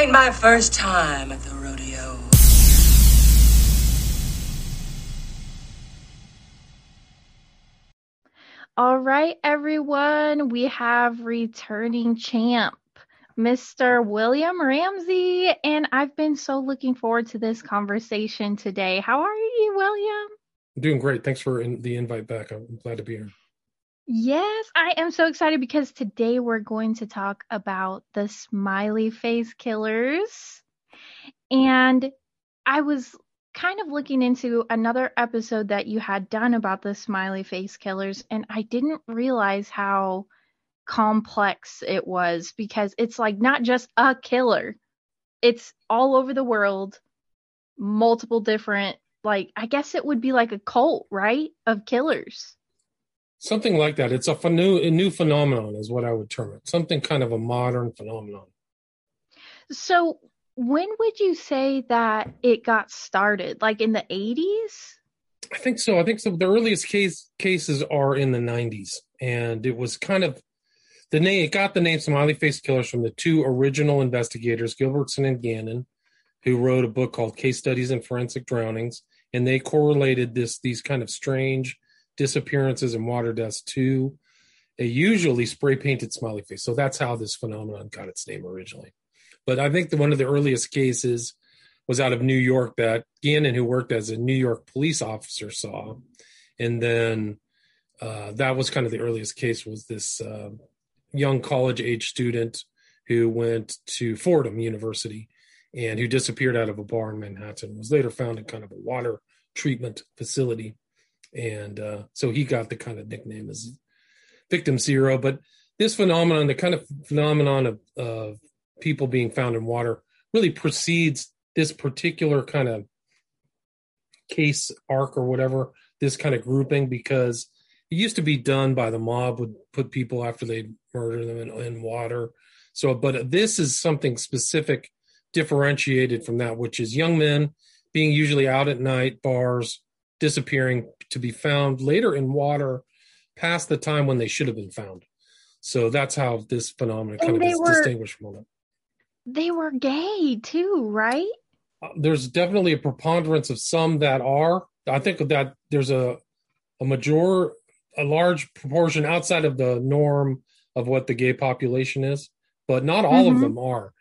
Ain't my first time at the rodeo. All right, everyone, we have returning champ, Mr. William Ramsey, and I've been so looking forward to this conversation today. How are you, William? I'm doing great. Thanks for in, the invite back. I'm glad to be here. Yes, I am so excited because today we're going to talk about the smiley face killers. And I was kind of looking into another episode that you had done about the smiley face killers, and I didn't realize how complex it was because it's like not just a killer, it's all over the world, multiple different, like, I guess it would be like a cult, right? Of killers. Something like that. It's a, ph- new, a new phenomenon, is what I would term it. Something kind of a modern phenomenon. So, when would you say that it got started? Like in the 80s? I think so. I think so. The earliest case cases are in the 90s, and it was kind of the name. It got the name Smiley Face Killers from the two original investigators, Gilbertson and Gannon, who wrote a book called Case Studies in Forensic Drownings, and they correlated this these kind of strange disappearances and water deaths to a usually spray painted smiley face. So that's how this phenomenon got its name originally. But I think the, one of the earliest cases was out of New York that Gannon, who worked as a New York police officer, saw, and then uh, that was kind of the earliest case. Was this uh, young college age student who went to Fordham University and who disappeared out of a bar in Manhattan? Was later found in kind of a water treatment facility, and uh, so he got the kind of nickname as Victim Zero. But this phenomenon, the kind of phenomenon of, of people being found in water really precedes this particular kind of case arc or whatever this kind of grouping because it used to be done by the mob would put people after they murder them in, in water so but this is something specific differentiated from that which is young men being usually out at night bars disappearing to be found later in water past the time when they should have been found so that's how this phenomenon kind of is were- distinguished from it They were gay too, right? Uh, there's definitely a preponderance of some that are. I think that there's a a major a large proportion outside of the norm of what the gay population is, but not all Mhm. of them are.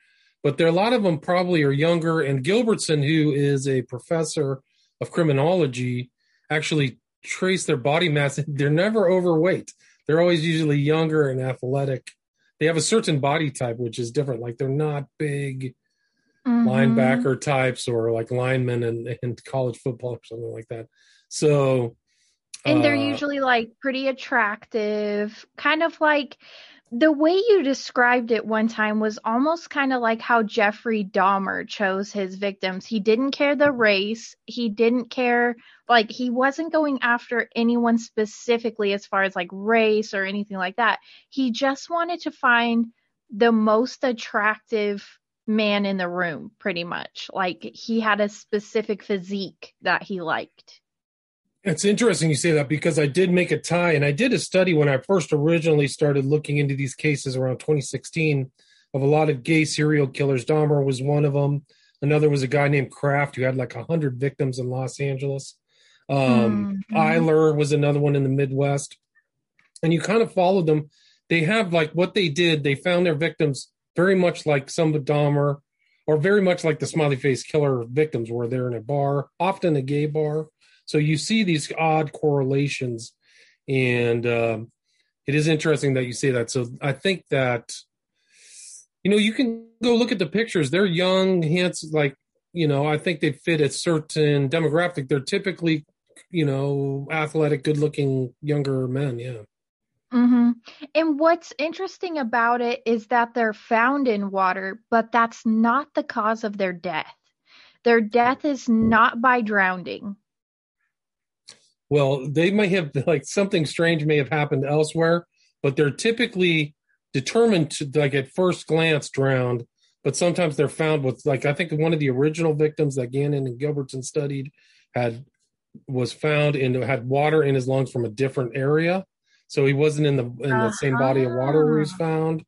But there are a lot of them probably are younger. And Gilbertson, who is a professor of criminology, actually trace their body mass. They're never overweight. They're always usually younger and athletic. They have a certain body type, which is different. Like they're not big Mhm. linebacker types or like linemen in, in college football or something like that. So, And they're uh, usually like pretty attractive, kind of like the way you described it one time was almost kind of like how Jeffrey Dahmer chose his victims. He didn't care the race, he didn't care, like, he wasn't going after anyone specifically as far as like race or anything like that. He just wanted to find the most attractive man in the room, pretty much. Like, he had a specific physique that he liked. It's interesting you say that because I did make a tie and I did a study when I first originally started looking into these cases around 2016 of a lot of gay serial killers. Dahmer was one of them. Another was a guy named Kraft who had like 100 victims in Los Angeles. Um, Mhm. Eyler was another one in the Midwest. And you kind of followed them. They have like what they did, they found their victims very much like some of Dahmer or very much like the smiley face killer victims were there in a bar, often a gay bar. So you see these odd correlations, and um, it is interesting that you say that. So I think that you know you can go look at the pictures. They're young, handsome, like you know. I think they fit a certain demographic. They're typically you know athletic, good-looking younger men. Yeah. hmm And what's interesting about it is that they're found in water, but that's not the cause of their death. Their death is not by drowning. Well, they might have like something strange may have happened elsewhere, but they're typically determined to like at first glance drowned, but sometimes they're found with like I think one of the original victims that Gannon and Gilbertson studied had was found and had water in his lungs from a different area. So he wasn't in the in the same body of water where he was found.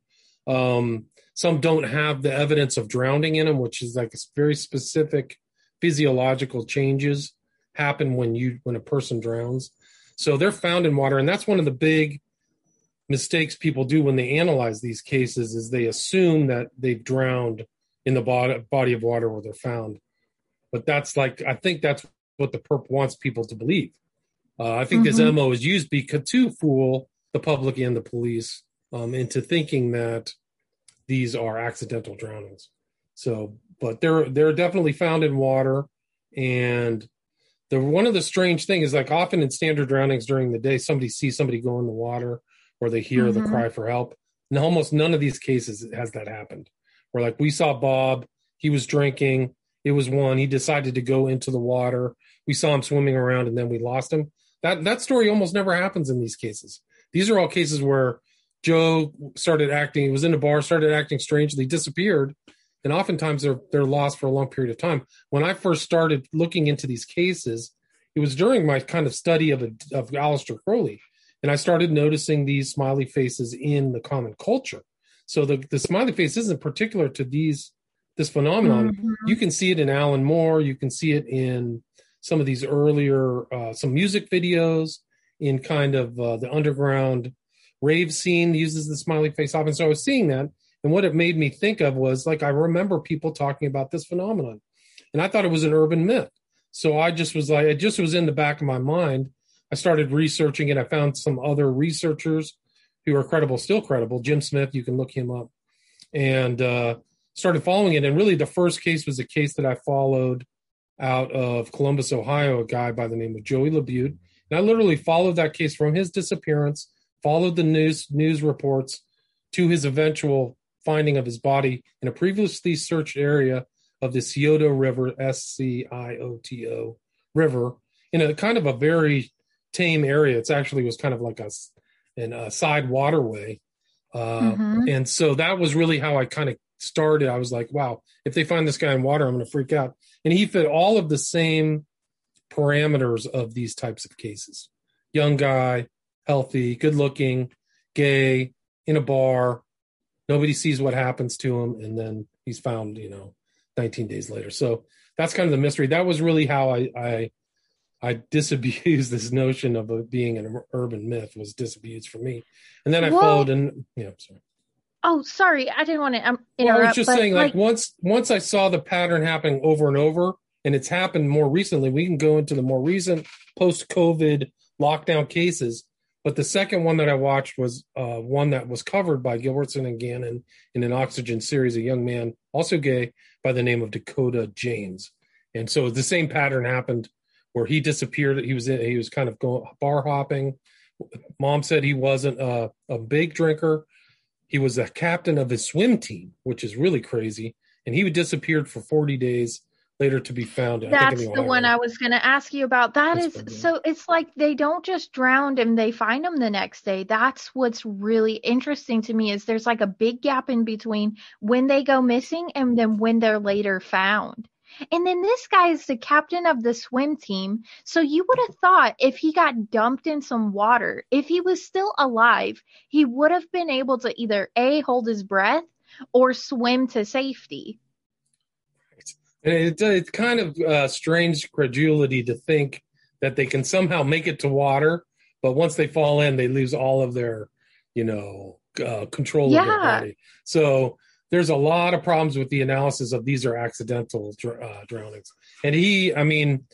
Um, some don't have the evidence of drowning in them, which is like very specific physiological changes happen when you when a person drowns. So they're found in water, and that's one of the big mistakes people do when they analyze these cases is they assume that they've drowned in the body, body of water where they're found. But that's like I think that's what the perp wants people to believe. Uh, I think this Mhm. MO is used because to fool the public and the police um, into thinking that these are accidental drownings. So, but they're they're definitely found in water, and the one of the strange thing is like often in standard drownings during the day, somebody sees somebody go in the water or they hear the Mhm. cry for help. And almost none of these cases has that happened. Where like we saw Bob, he was drinking. It was one. He decided to go into the water. We saw him swimming around, and then we lost him. That that story almost never happens in these cases. These are all cases where Joe started acting. He was in a bar, started acting strangely, disappeared, and oftentimes they're they're lost for a long period of time. When I first started looking into these cases, it was during my kind of study of a, of Aleister Crowley, and I started noticing these smiley faces in the common culture. So the the smiley face isn't particular to these this phenomenon. Mhm. You can see it in Alan Moore. You can see it in some of these earlier uh, some music videos in kind of uh, the underground rave scene uses the smiley face often. So I was seeing that, and what it made me think of was like I remember people talking about this phenomenon, and I thought it was an urban myth. So I just was like, it just was in the back of my mind. I started researching it. I found some other researchers who are credible, still credible. Jim Smith, you can look him up, and uh, started following it. And really, the first case was a case that I followed out of Columbus, Ohio, a guy by the name of Joey Labute. And I literally followed that case from his disappearance, followed the news news reports to his eventual finding of his body in a previously searched area of the Scioto River, S C I O T O River, in a kind of a very tame area. It's actually was kind of like a, an, a side waterway. Uh, Mhm. And so that was really how I kind of started. I was like, wow, if they find this guy in water, I'm going to freak out. And he fit all of the same parameters of these types of cases young guy, healthy, good looking, gay, in a bar. Nobody sees what happens to him. And then he's found, you know, 19 days later. So that's kind of the mystery. That was really how I, I, I disabused this notion of it being an urban myth was disabused for me. And then I Well- followed and, yeah, I'm sorry. Oh, sorry, I didn't want to um, Well, interrupt. I was just saying, like, once once I saw the pattern happening over and over, and it's happened more recently. We can go into the more recent post-COVID lockdown cases. But the second one that I watched was uh, one that was covered by Gilbertson and Gannon in an Oxygen series. A young man, also gay, by the name of Dakota James, and so the same pattern happened where he disappeared. He was in, he was kind of going bar hopping. Mom said he wasn't a, a big drinker. He was a captain of his swim team, which is really crazy. And he disappeared for 40 days, later to be found. That's in the one I was going to ask you about. That That's is so it's like they don't just drown him, they find him the next day. That's what's really interesting to me is there's like a big gap in between when they go missing and then when they're later found. And then this guy is the captain of the swim team. So you would have thought if he got dumped in some water, if he was still alive, he would have been able to either A, hold his breath or swim to safety. And it, it's kind of uh, strange credulity to think that they can somehow make it to water, but once they fall in, they lose all of their, you know, uh, control of their body. So there's a lot of problems with the analysis of these are accidental dr- uh, drownings. And he, I mean,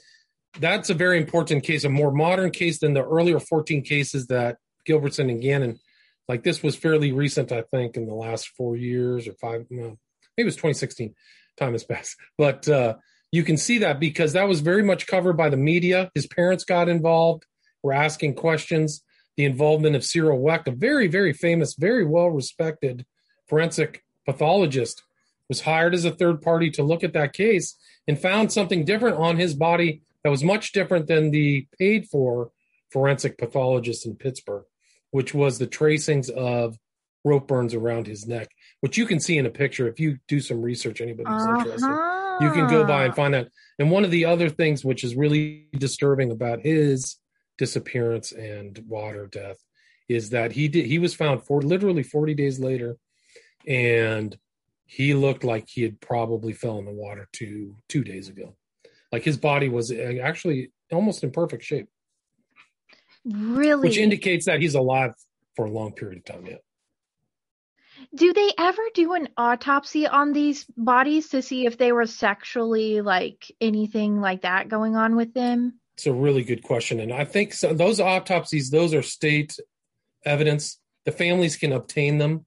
that's a very important case, a more modern case than the earlier 14 cases that Gilbertson and Gannon. Like this was fairly recent, I think, in the last four years or five. No, maybe it was 2016. Time has passed, but uh, you can see that because that was very much covered by the media. His parents got involved, were asking questions. the involvement of Cyril Wecht, a very, very famous, very well respected forensic pathologist, was hired as a third party to look at that case and found something different on his body that was much different than the paid for forensic pathologist in Pittsburgh, which was the tracings of rope burns around his neck, which you can see in a picture if you do some research. Anybody who's interested, you can go by and find that. And one of the other things which is really disturbing about his disappearance and water death is that he did he was found for literally 40 days later and he looked like he had probably fell in the water two two days ago like his body was uh, actually almost in perfect shape Really? which indicates that he's alive for a long period of time yet do they ever do an autopsy on these bodies to see if they were sexually like anything like that going on with them? it's a really good question and i think so, those autopsies those are state evidence. The families can obtain them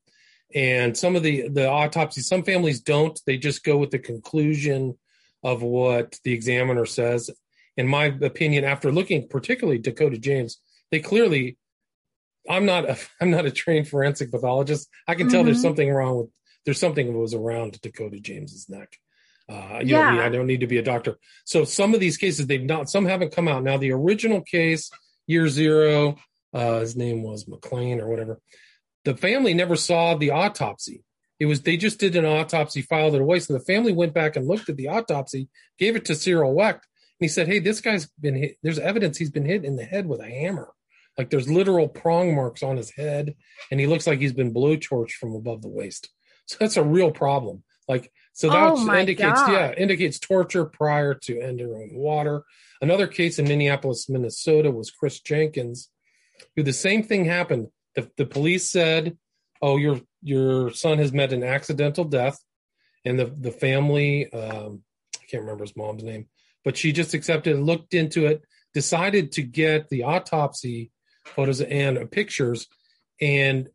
and some of the the autopsies some families don't. They just go with the conclusion of what the examiner says. In my opinion after looking particularly dakota james they clearly i'm not a, i'm not a trained forensic pathologist i can tell there's Mhm. something wrong with there's something that was around dakota james's neck uh, you know, Yeah. I don't need to be a doctor. So some of these cases, they've not, some haven't come out. Now, the original case, year zero, uh, his name was McLean or whatever. The family never saw the autopsy. It was, they just did an autopsy, filed it away. So the family went back and looked at the autopsy, gave it to Cyril Wecht, and he said, Hey, this guy's been hit. There's evidence he's been hit in the head with a hammer. Like there's literal prong marks on his head, and he looks like he's been blowtorched from above the waist. So that's a real problem. Like, so that Oh indicates, God. yeah, indicates torture prior to entering water. Another case in Minneapolis, Minnesota was Chris Jenkins, who the same thing happened. The, the police said, "Oh, your your son has met an accidental death," and the the family, um, I can't remember his mom's name, but she just accepted, looked into it, decided to get the autopsy photos and pictures, and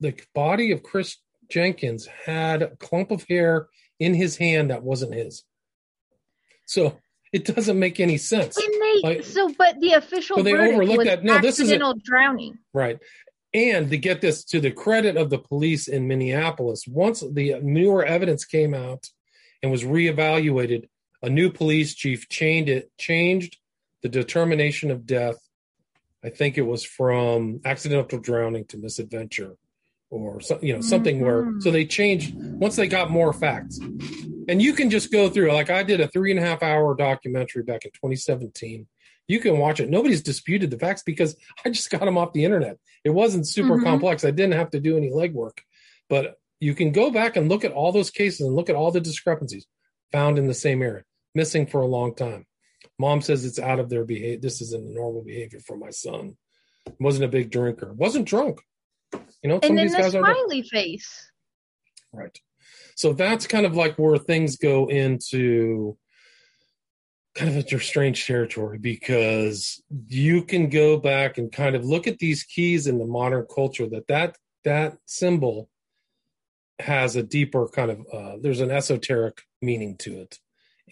the body of Chris Jenkins had a clump of hair in his hand that wasn't his. So it doesn't make any sense. And they Like- so, but the official So they overlooked that. No, this is drowning. Right. And to get this to the credit of the police in Minneapolis, once the newer evidence came out and was reevaluated, a new police chief changed it, changed the determination of death. I think it was from accidental drowning to misadventure or so, you know something where so they changed once they got more facts. And you can just go through like i did a three and a half hour documentary back in 2017 you can watch it. Nobody's disputed the facts because i just got them off the internet. It wasn't super Mhm. complex. I didn't have to do any legwork. But you can go back and look at all those cases and look at all the discrepancies found in the same area missing for a long time mom says it's out of their behavior this isn't normal behavior for my son. Wasn't a big drinker. Wasn't drunk. You know some And of then these the guys are smiley face. Right. So that's kind of like where things go into kind of into strange territory because you can go back and kind of look at these keys in the modern culture that that that symbol has a deeper kind of uh, there's an esoteric meaning to it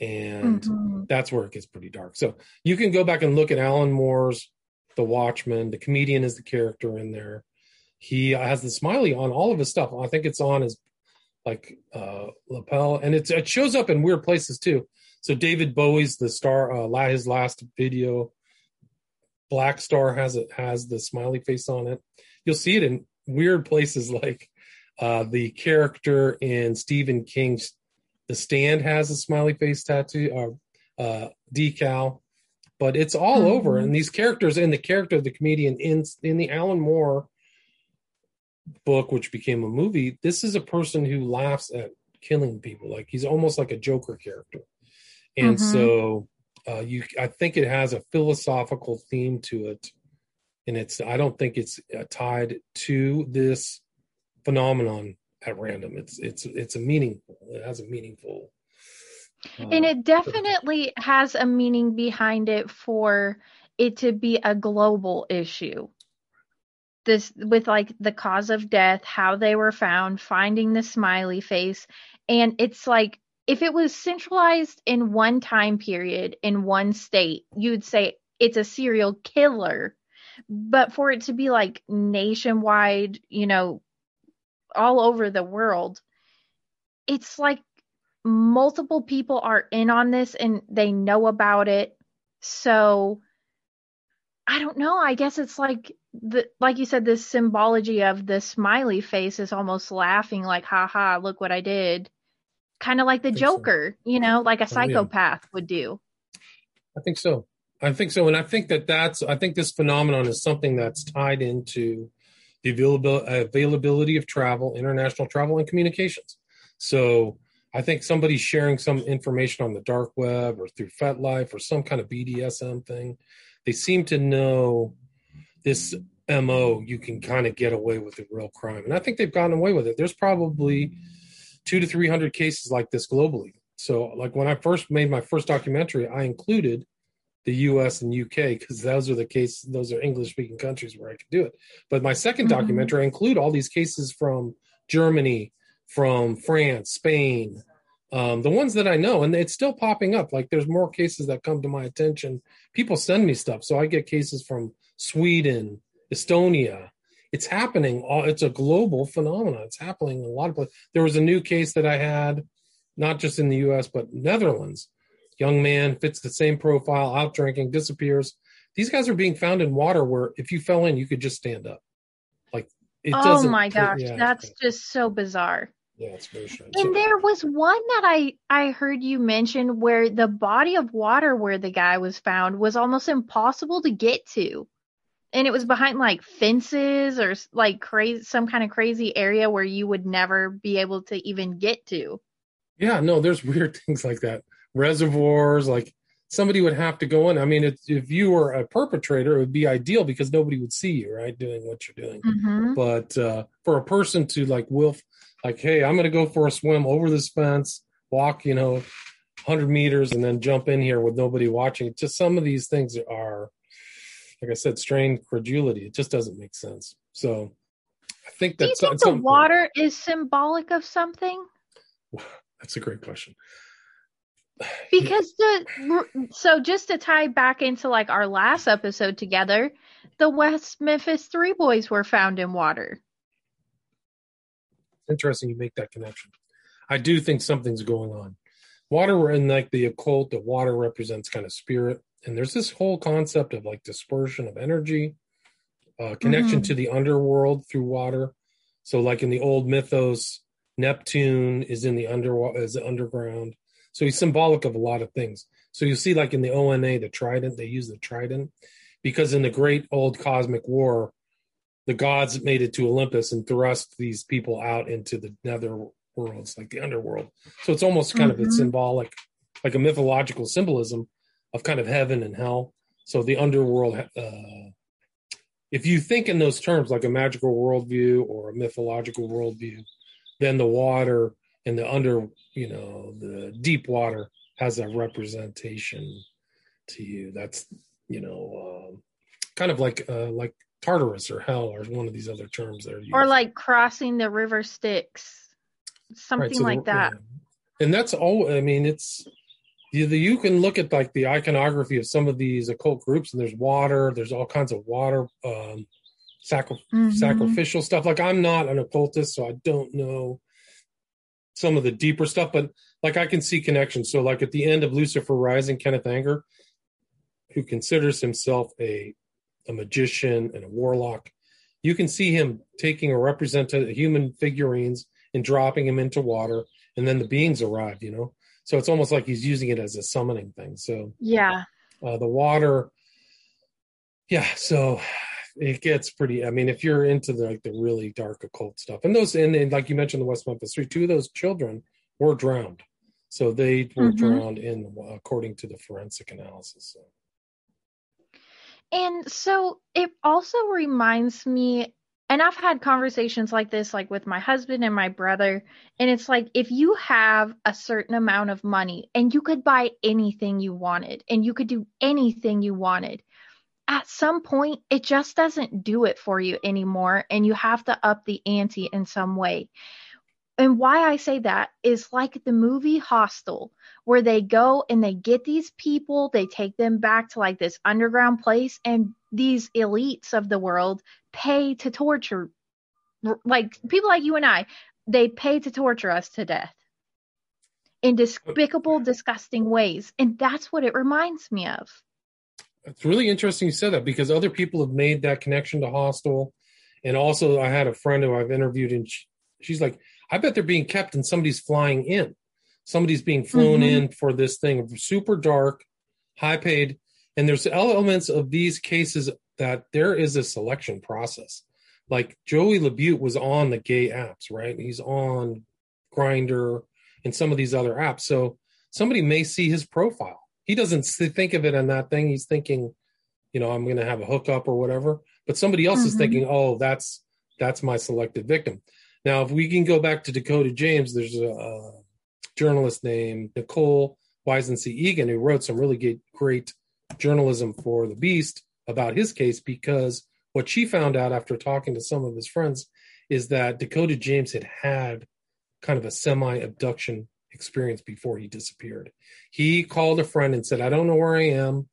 and Mhm. that's where it gets pretty dark. So you can go back and look at alan moore's the watchman the comedian is the character in there. He has the smiley on all of his stuff. I think it's on his like uh lapel and it's it shows up in weird places too. So david bowie's the star uh his last video. Black star has it has the smiley face on it. You'll see it in weird places like uh the character in stephen king's the stand has a smiley face tattoo or uh decal but it's all Mhm. over and these characters and the character of the comedian in in the alan moore book which became a movie this is a person who laughs at killing people. Like he's almost like a joker character. And Mhm. so uh you i think it has a philosophical theme to it. And it's i don't think it's uh, tied to this phenomenon at random. It's it's it's a meaningful it has a meaningful uh, and it definitely has a meaning behind it for it to be a global issue. This with like the cause of death how they were found finding the smiley face. And it's like if it was centralized in one time period in one state you would say it's a serial killer. But for it to be like nationwide, you know, all over the world, it's like multiple people are in on this and they know about it. So I don't know. I guess it's like the like you said, this symbology of the smiley face is almost laughing, like, "Ha ha! Look what I did." Kind of like the think so. Joker, you know, like a Oh, yeah. psychopath would do. I think so. I think so, and I think that that's. I think this phenomenon is something that's tied into the availability of travel, international travel, and communications. So I think somebody sharing some information on the dark web or through FetLife or some kind of BDSM thing, they seem to know this mo. You can kind of get away with a real crime, and I think they've gotten away with it. There's probably two to three hundred cases like this globally. So, like when I first made my first documentary, I included the U.S. and U.K. because those are the cases; those are English-speaking countries where I could do it. But my 2nd Mhm. documentary, I include all these cases from Germany, from France, Spain, um, the ones that I know, and it's still popping up. Like there's more cases that come to my attention. People send me stuff, so I get cases from Sweden, Estonia. It's happening. It's a global phenomenon. It's happening in a lot of places. There was a new case that I had, not just in the U.S. but Netherlands. Young man fits the same profile, out drinking, disappears. These guys are being found in water where if you fell in, you could just stand up. Like it oh my gosh, that's just so bizarre. yeah, it's very strange. And there was one that I I heard you mention where the body of water where the guy was found was almost impossible to get to. And it was behind like fences or like crazy some kind of crazy area where you would never be able to even get to. Yeah, no, there's weird things like that. Reservoirs, like somebody would have to go in. I mean, if, if you were a perpetrator, it would be ideal because nobody would see you, right, doing what you're doing. Mm-hmm. But uh, for a person to like wilf, like, hey, I'm going to go for a swim over this fence, walk, you know, 100 meters, and then jump in here with nobody watching. Just some of these things are, like I said, strained credulity. It just doesn't make sense. So I think Do you think that's the water is symbolic of something? That's a great question. Because the so just to tie back into like our last episode together, the West Memphis Three Boys were found in water. interesting you make that connection. I do think something's going on. Water in like the occult, the water represents kind of spirit, and there's this whole concept of like dispersion of energy, uh, connection Mhm. to the underworld through water. So, like in the old mythos, Neptune is in the under is underground. So he's symbolic of a lot of things. So you see, like in the ONA, the trident, they use the trident because in the great old cosmic war, the gods made it to Olympus and thrust these people out into the nether worlds, like the underworld. So it's almost kind of a Mhm. symbolic, like a mythological symbolism of kind of heaven and hell. So the underworld, uh, if you think in those terms, like a magical worldview or a mythological worldview, then the water and the under, you know, the deep water has a representation to you. That's, you know, um, kind of like uh, like Tartarus or hell or one of these other terms that are used. Or like crossing the river Styx. Something Right, so like the- that. yeah. And that's all. I mean, it's you, you can look at like the iconography of some of these occult groups, and there's water. There's all kinds of water, um, sacri- Mhm. sacrificial stuff. Like I'm not an occultist, so I don't know some of the deeper stuff, but like I can see connections. So like at the end of Lucifer Rising, Kenneth Anger, who considers himself a a magician and a warlock, you can see him taking a representative human figurines and dropping him into water, and then the beings arrive. You know, so it's almost like he's using it as a summoning thing. So Yeah. uh, the water yeah so it gets pretty i mean if you're into the like the really dark occult stuff and those and, and like you mentioned the west memphis three two of those children were drowned so they were Mhm. drowned in according to the forensic analysis so. And so it also reminds me, and I've had conversations like this, like with my husband and my brother. And it's like, if you have a certain amount of money and you could buy anything you wanted and you could do anything you wanted, at some point, it just doesn't do it for you anymore. And you have to up the ante in some way. and why I say that is like the movie Hostel, where they go and they get these people, they take them back to like this underground place, and these elites of the world pay to torture, like people like you and I, they pay to torture us to death in despicable, disgusting ways. And that's what it reminds me of. It's really interesting you said that because other people have made that connection to Hostel. And also, I had a friend who I've interviewed, and she, she's like, I bet they're being kept and somebody's flying in. Somebody's being flown Mhm. in for this thing, super dark, high paid. And there's elements of these cases that there is a selection process. Like Joey Labute was on the gay apps, right? He's on Grindr and some of these other apps. So somebody may see his profile. He doesn't think of it on that thing. He's thinking, you know, I'm going to have a hookup or whatever. But somebody else is Mhm. thinking, oh, that's that's my selected victim. Now, if we can go back to Dakota James, there's a, a journalist named Nicole Weisensee Egan who wrote some really great, great journalism for The Beast about his case because what she found out after talking to some of his friends is that Dakota James had had kind of a semi abduction experience before he disappeared. He called a friend and said, I don't know where I am.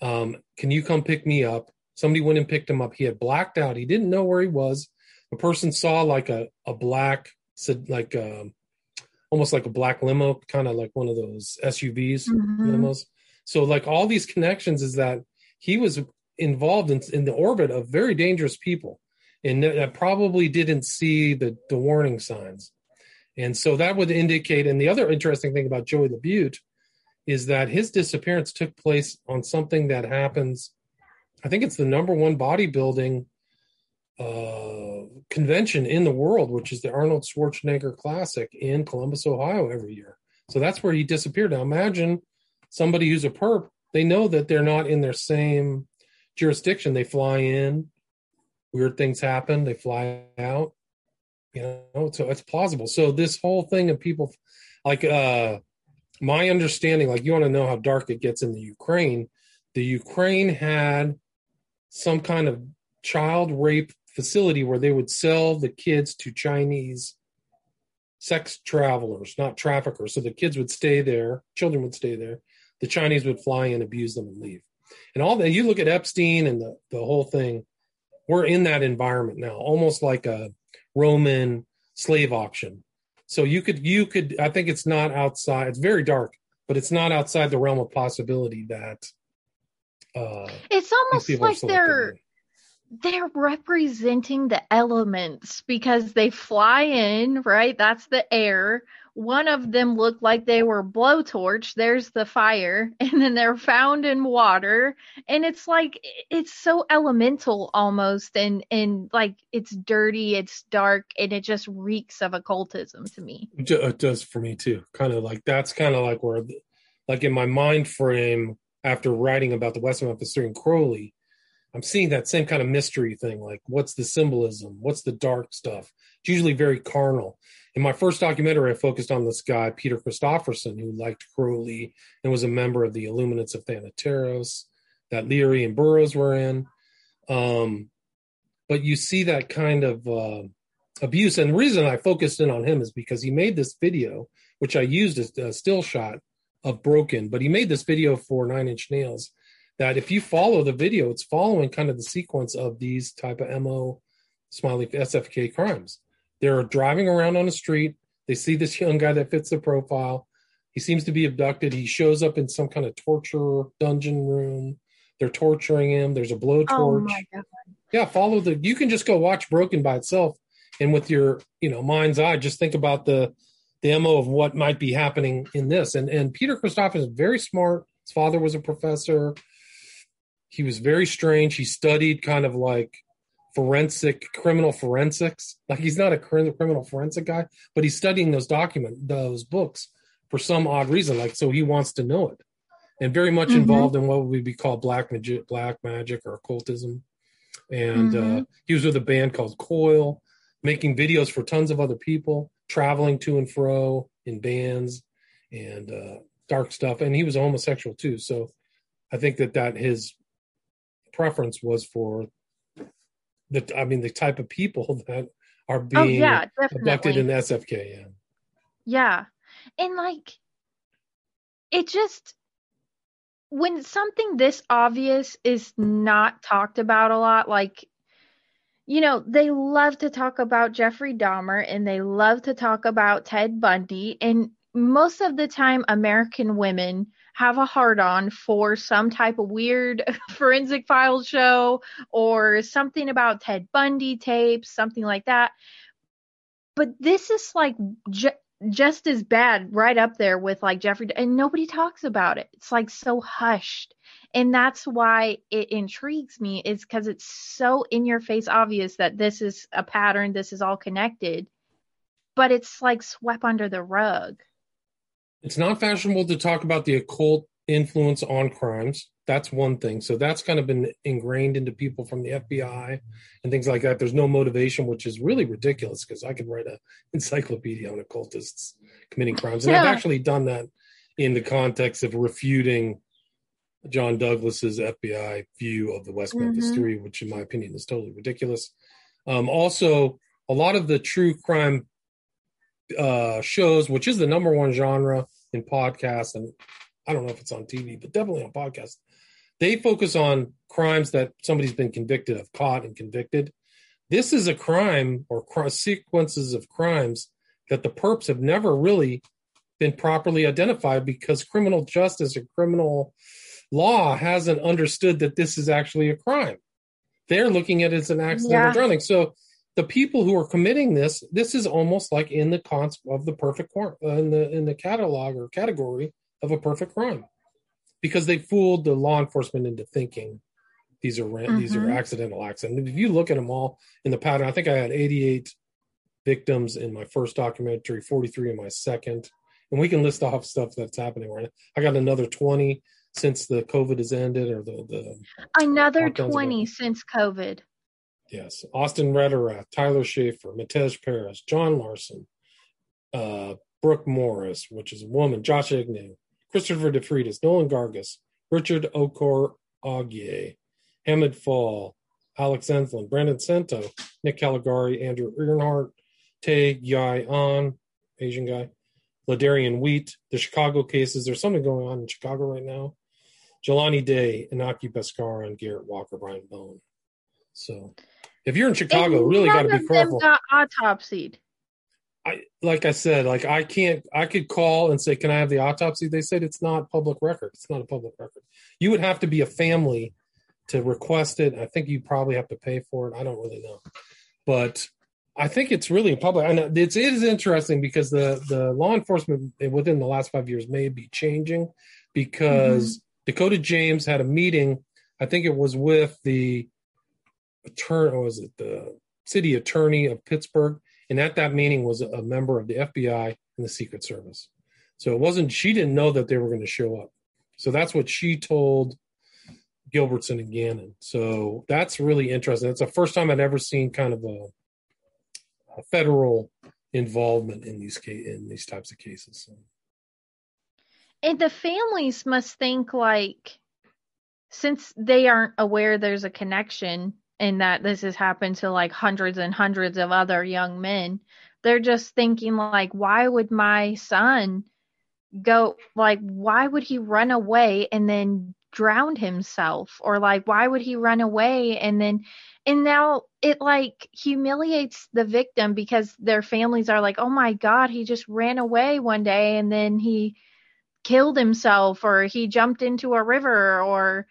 Um, can you come pick me up? Somebody went and picked him up. He had blacked out. He didn't know where he was. A person saw like a, a black, said like um, almost like a black limo, kind of like one of those SUVs Mhm. limos. So like all these connections is that he was involved in, in the orbit of very dangerous people and that that probably didn't see the, the warning signs. And so that would indicate, and the other interesting thing about Joey Labute is that his disappearance took place on something that happens, I think it's the number one bodybuilding uh, convention in the world, which is the Arnold Schwarzenegger Classic in Columbus, Ohio every year. So that's where he disappeared. Now imagine somebody who's a perp, they know that they're not in their same jurisdiction. They fly in, weird things happen, they fly out. You know, so it's plausible. So this whole thing of people like uh my understanding, like you want to know how dark it gets in the Ukraine, the Ukraine had some kind of child rape facility where they would sell the kids to Chinese sex travelers, not traffickers. So the kids would stay there, children would stay there. The Chinese would fly in, abuse them, and leave. And all that, you look at Epstein and the, the whole thing, we're in that environment now, almost like a Roman slave auction. So you could, you could, I think it's not outside, it's very dark, but it's not outside the realm of possibility that uh, It's almost like they're they're representing the elements because they fly in, right? That's the air. One of them looked like they were blowtorch. There's the fire, and then they're found in water, and it's like it's so elemental almost, and and like it's dirty, it's dark, and it just reeks of occultism to me. It does for me too. Kind of like that's kind of like where, like in my mind frame after writing about the West Memphis and Crowley, I'm seeing that same kind of mystery thing. Like, what's the symbolism? What's the dark stuff? It's usually very carnal. In my first documentary, I focused on this guy, Peter Christopherson, who liked Crowley and was a member of the Illuminates of Thanateros that Leary and Burroughs were in. Um, but you see that kind of uh, abuse. And the reason I focused in on him is because he made this video, which I used as a still shot of Broken, but he made this video for Nine Inch Nails. That if you follow the video, it's following kind of the sequence of these type of MO smiley SFK crimes. They're driving around on the street. They see this young guy that fits the profile. He seems to be abducted. He shows up in some kind of torture dungeon room. They're torturing him. There's a blowtorch Oh my god! yeah follow the you can just go watch broken by itself and with your you know mind's eye just think about the the mo of what might be happening in this and and peter christoph is very smart his father was a professor he was very strange he studied kind of like forensic criminal forensics like he's not a criminal forensic guy but he's studying those document those books for some odd reason like so he wants to know it and very much Mhm. involved in what would be called black magic black magic or occultism and uh, Mhm. he was with a band called Coil, making videos for tons of other people, traveling to and fro in bands and uh, dark stuff. And he was homosexual too, so I think that that his preference was for the, I mean, the type of people that are Oh being yeah, abducted in SFK. Yeah. Yeah. And like it just when something this obvious is not talked about a lot, like you know, they love to talk about Jeffrey Dahmer and they love to talk about Ted Bundy and most of the time American women have a hard on for some type of weird forensic files show or something about Ted Bundy tapes, something like that. But this is like ju- just as bad right up there with like Jeffrey and nobody talks about it. It's like so hushed. And that's why it intrigues me is cuz it's so in your face obvious that this is a pattern, this is all connected. But it's like swept under the rug. It's not fashionable to talk about the occult influence on crimes. That's one thing. So that's kind of been ingrained into people from the FBI and things like that. There's no motivation, which is really ridiculous because I could write an encyclopedia on occultists committing crimes. And I've actually done that in the context of refuting John Douglas's FBI view of the West Memphis Mhm. theory, which in my opinion is totally ridiculous. Um, also, a lot of the true crime uh, shows, which is the number one genre in podcasts, and I don't know if it's on TV, but definitely on podcasts. They focus on crimes that somebody's been convicted of, caught and convicted. This is a crime or cr- sequences of crimes that the perps have never really been properly identified because criminal justice or criminal law hasn't understood that this is actually a crime. They're looking at it as an accidental Yeah. drowning. So the people who are committing this, this is almost like in the cons of the perfect crime, uh, in the in the catalog or category of a perfect crime, because they fooled the law enforcement into thinking these are ran- these are Mhm. accidental. And if you look at them all in the pattern, I think I had 88 victims in my first documentary, 43 in my second, and we can list off stuff that's happening right now. I got another 20 since the COVID has ended, or the the Another All kinds of 20 it. since COVID. Yes, Austin Rederath, Tyler Schaefer, Matej Paris, John Larson, uh, Brooke Morris, which is a woman, Josh Agnew, Christopher DeFriedis, Nolan Gargas, Richard Okor Augier, Hamid Fall, Alex Enslin, Brandon Sento, Nick Caligari, Andrew Earnhardt, Tay Yai An, Asian guy, Ladarian Wheat, the Chicago cases. There's something going on in Chicago right now. Jelani Day, Inaki Pescara, and Garrett Walker, Brian Bone. So if you're in Chicago, And really got to be careful. got autopsied. I like I said, like I can't I could call and say, Can I have the autopsy? They said it's not public record. It's not a public record. You would have to be a family to request it. I think you probably have to pay for it. I don't really know. But I think it's really a public. I know it's it is interesting because the the law enforcement within the last five years may be changing because mm-hmm. Dakota James had a meeting. I think it was with the attorney, or was it the city attorney of Pittsburgh? And at that meeting was a member of the FBI and the Secret Service. So it wasn't, she didn't know that they were going to show up. So that's what she told Gilbertson and Gannon. So that's really interesting. It's the first time I'd ever seen kind of a, a federal involvement in these ca- in these types of cases. So, And the families must think like, since they aren't aware there's a connection and that this has happened to like hundreds and hundreds of other young men, they're just thinking like, why would my son go like why would he run away and then drown himself? Or like why would he run away and then and now it like humiliates the victim because their families are like oh my god he just ran away one day and then he killed himself or he jumped into a river or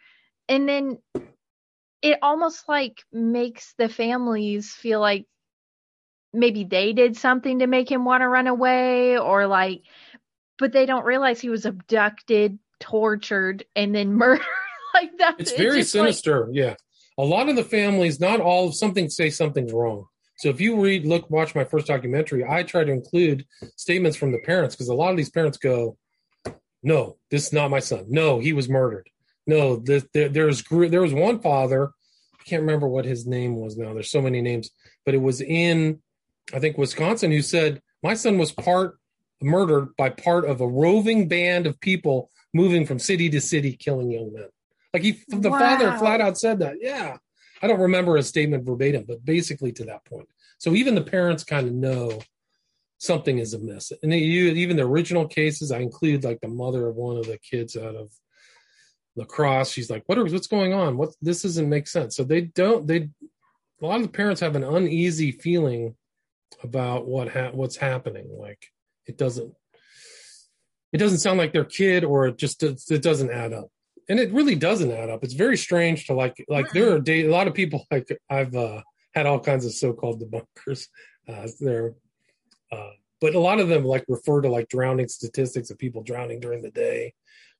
and then it almost like makes the families feel like maybe they did something to make him want to run away or like but they don't realize he was abducted tortured and then murdered like that it's very just like- sinister. yeah. A lot of the families, not all of something say something's wrong. So if you read, look, watch my first documentary, I try to include statements from the parents because a lot of these parents go, "No, this is not my son. No, he was murdered. No, this, there, there's there was one father, I can't remember what his name was now. There's so many names, but it was in, I think Wisconsin, who said my son was part murdered by part of a roving band of people moving from city to city, killing young men. Like he, the father flat out said that. Yeah. I don't remember a statement verbatim, but basically to that point. So even the parents kind of know something is amiss. And they, you, even the original cases, I include like the mother of one of the kids out of La Crosse. She's like, "What are what's going on? What this doesn't make sense." So they don't. They a lot of the parents have an uneasy feeling about what ha- what's happening. Like it doesn't it doesn't sound like their kid, or it just it doesn't add up. And it really doesn't add up. It's very strange to like like there are day, a lot of people like I've uh, had all kinds of so-called debunkers. Uh, there, uh, but a lot of them like refer to like drowning statistics of people drowning during the day,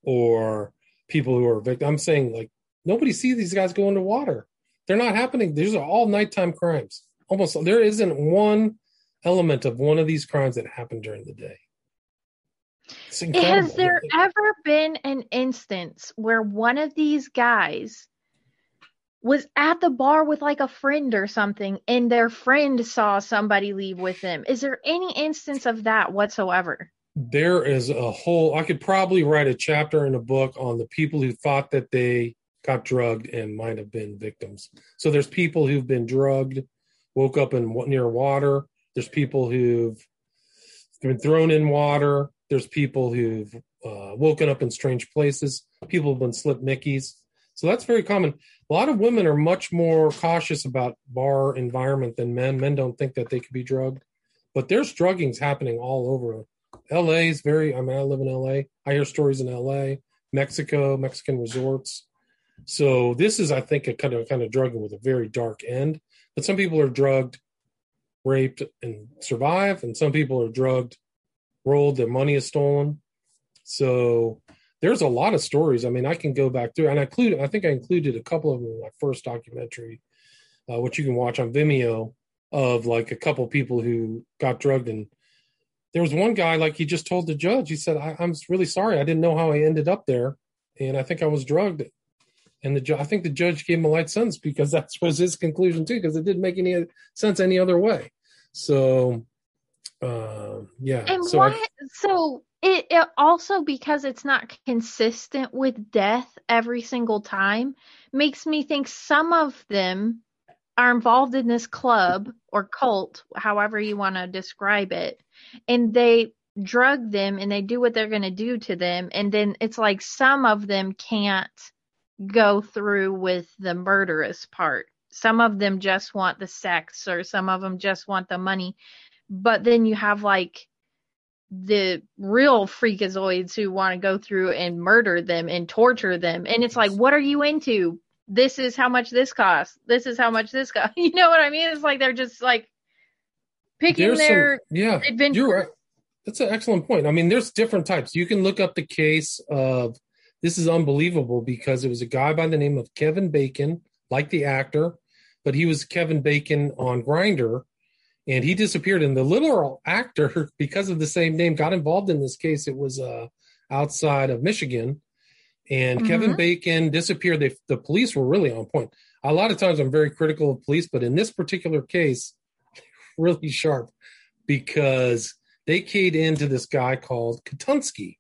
or people who are victims. I'm saying like nobody sees these guys go into water. They're not happening. These are all nighttime crimes. Almost there isn't one element of one of these crimes that happened during the day. Has there ever been an instance where one of these guys was at the bar with like a friend or something and their friend saw somebody leave with them? Is there any instance of that whatsoever? There is a whole i could probably write a chapter in a book on the people who thought that they got drugged and might have been victims. So there's people who've been drugged woke up in near water. There's people who've been thrown in water. There's people who've uh, woken up in strange places. People have been slipped mickeys. So that's very common. A lot of women are much more cautious about bar environment than men. Men don't think that they could be drugged but there's druggings happening all over LA is very. I mean, I live in LA. I hear stories in LA, Mexico, Mexican resorts. So this is, I think, a kind of kind of drugging with a very dark end. But some people are drugged, raped, and survive, and some people are drugged, rolled, their money is stolen. So there's a lot of stories. I mean, I can go back through, and I include. I think I included a couple of them in my first documentary, uh, which you can watch on Vimeo, of like a couple people who got drugged and there was one guy like he just told the judge he said I, am really sorry i didn't know how i ended up there and i think i was drugged and the ju- i think the judge gave him a light sentence because that was his conclusion too because it didn't make any sense any other way so uh, yeah And so why? I, so it, it also because it's not consistent with death every single time makes me think some of them are involved in this club or cult, however you want to describe it, and they drug them and they do what they're going to do to them, and then it's like some of them can't go through with the murderous part. Some of them just want the sex, or some of them just want the money. But then you have like the real freakazoids who want to go through and murder them and torture them. And it's like, what are you into? This is how much this costs. This is how much this costs. You know what I mean? It's like they're just like picking there's their some, yeah adventure. you're right that's an excellent point i mean there's different types you can look up the case of this is unbelievable because it was a guy by the name of kevin bacon like the actor but he was kevin bacon on Grindr and he disappeared and the literal actor because of the same name got involved in this case it was uh outside of michigan and kevin Mhm. bacon disappeared they, the police were really on point a lot of times i'm very critical of police but in this particular case really sharp because they keyed into this guy called Katunsky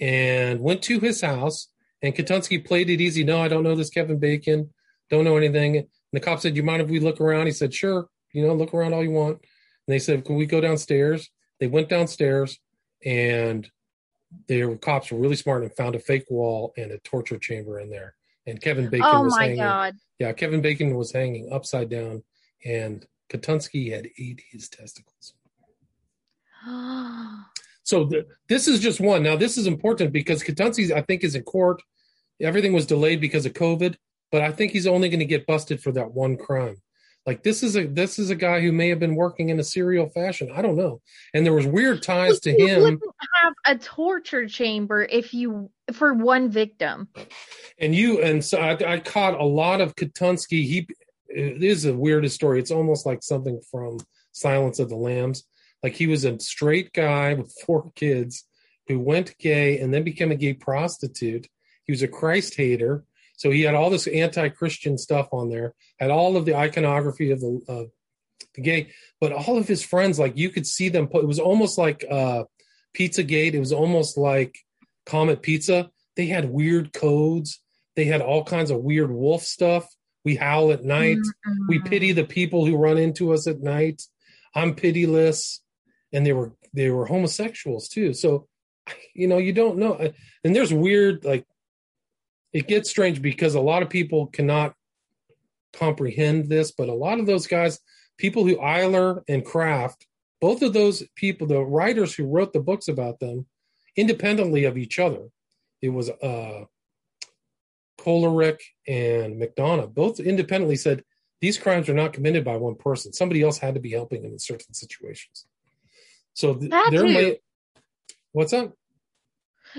and went to his house and Katunsky played it easy. No, I don't know this Kevin Bacon. Don't know anything. And the cop said, you mind if we look around? He said, sure. You know, look around all you want. And they said, can we go downstairs? They went downstairs and their cops were really smart and found a fake wall and a torture chamber in there. And Kevin oh Bacon oh was my hanging. god. Yeah, Kevin Bacon was hanging upside down, and Katunsky had ate his testicles. So the, this is just one. Now this is important because Katunsky, I think, is in court. Everything was delayed because of COVID, but I think he's only going to get busted for that one crime. Like this is a this is a guy who may have been working in a serial fashion. I don't know. And there was weird ties to you him. wouldn't have a torture chamber if you for one victim. and you and so I, I caught a lot of Katunsky. He it is the weirdest story. It's almost like something from Silence of the Lambs. Like he was a straight guy with four kids who went gay and then became a gay prostitute. He was a Christ hater, so he had all this anti-Christian stuff on there. Had all of the iconography of the of the gay, but all of his friends, like you could see them. Put, it was almost like uh, Pizzagate. It was almost like Comet Pizza. They had weird codes. They had all kinds of weird wolf stuff We howl at night. We Mm-mm. pity the people who run into us at night. I'm pitiless, and they were they were homosexuals too. So, you know, you don't know. And there's weird like it gets strange because a lot of people cannot comprehend this, but a lot of those guys, people who Eyler and Kraft, both of those people, the writers who wrote the books about them, independently of each other, it was uh Kolarik and McDonough, both independently said these crimes are not committed by one person. Somebody else had to be helping them in certain situations. So th- there may what's up?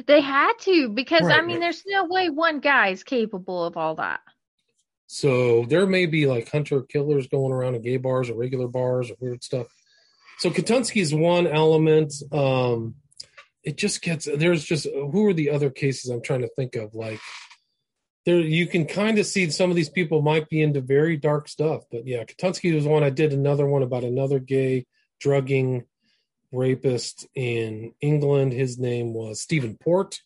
They had to because I mean, right. there's no way one guy is capable of all that. So there may be like hunter killers going around in gay bars or regular bars or weird stuff. So Katunsky is one element. Um, it just gets there's just who are the other cases I'm trying to think of? Like there, you can kind of see some of these people might be into very dark stuff. But yeah, Katunsky was one. I did another one about another gay drugging rapist in England. His name was Stephen Port,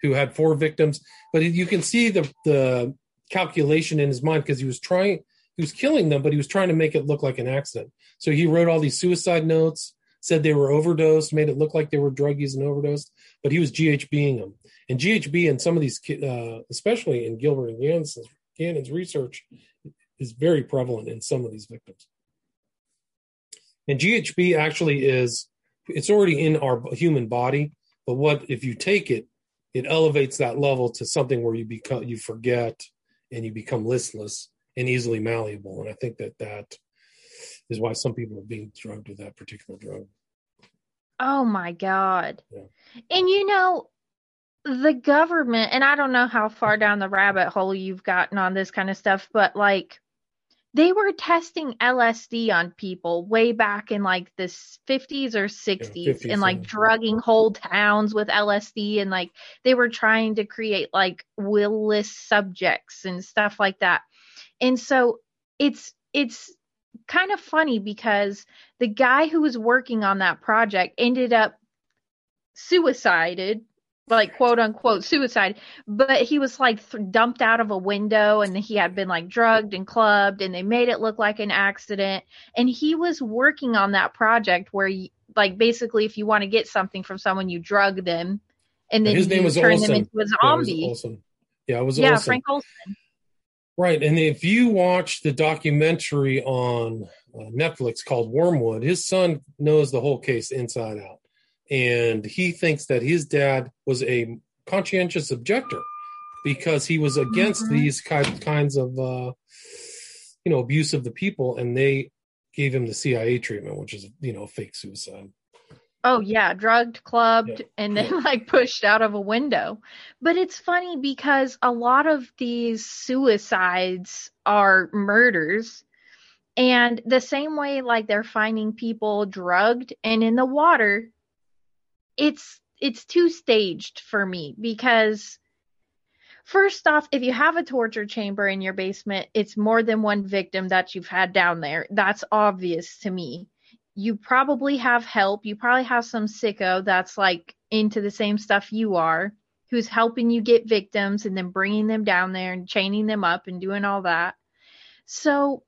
who had four victims. But you can see the the calculation in his mind because he was trying he was killing them but he was trying to make it look like an accident so he wrote all these suicide notes said they were overdosed made it look like they were druggies and overdosed but he was ghbing them and ghb and some of these uh, especially in gilbert and Gannon's, Gannon's research is very prevalent in some of these victims and ghb actually is it's already in our human body but what if you take it it elevates that level to something where you become you forget and you become listless and easily malleable and i think that that is why some people are being drugged with that particular drug Oh my God. Yeah. And you know, the government, and I don't know how far down the rabbit hole you've gotten on this kind of stuff, but like they were testing LSD on people way back in like the 50s or 60s 50s, and like yeah. drugging whole towns with LSD and like they were trying to create like willless subjects and stuff like that. And so it's it's kind of funny because the guy who was working on that project ended up suicided like quote unquote suicide but he was like th- dumped out of a window and he had been like drugged and clubbed and they made it look like an accident and he was working on that project where you, like basically if you want to get something from someone you drug them and then his name was turn Olson. them into a Yeah, it was zombie Olson. yeah it was yeah, Olson. frank olson right and if you watch the documentary on uh, netflix called wormwood his son knows the whole case inside out and he thinks that his dad was a conscientious objector because he was against Mhm. these ki- kinds of uh, you know abuse of the people and they gave him the cia treatment which is you know fake suicide Oh yeah, drugged, clubbed, Yeah. and then like pushed out of a window. But it's funny because a lot of these suicides are murders. And the same way like they're finding people drugged and in the water, it's it's two staged for me because first off, if you have a torture chamber in your basement, it's more than one victim that you've had down there. That's obvious to me you probably have help. You probably have some sicko that's like into the same stuff you are, who's helping you get victims and then bringing them down there and chaining them up and doing all that. So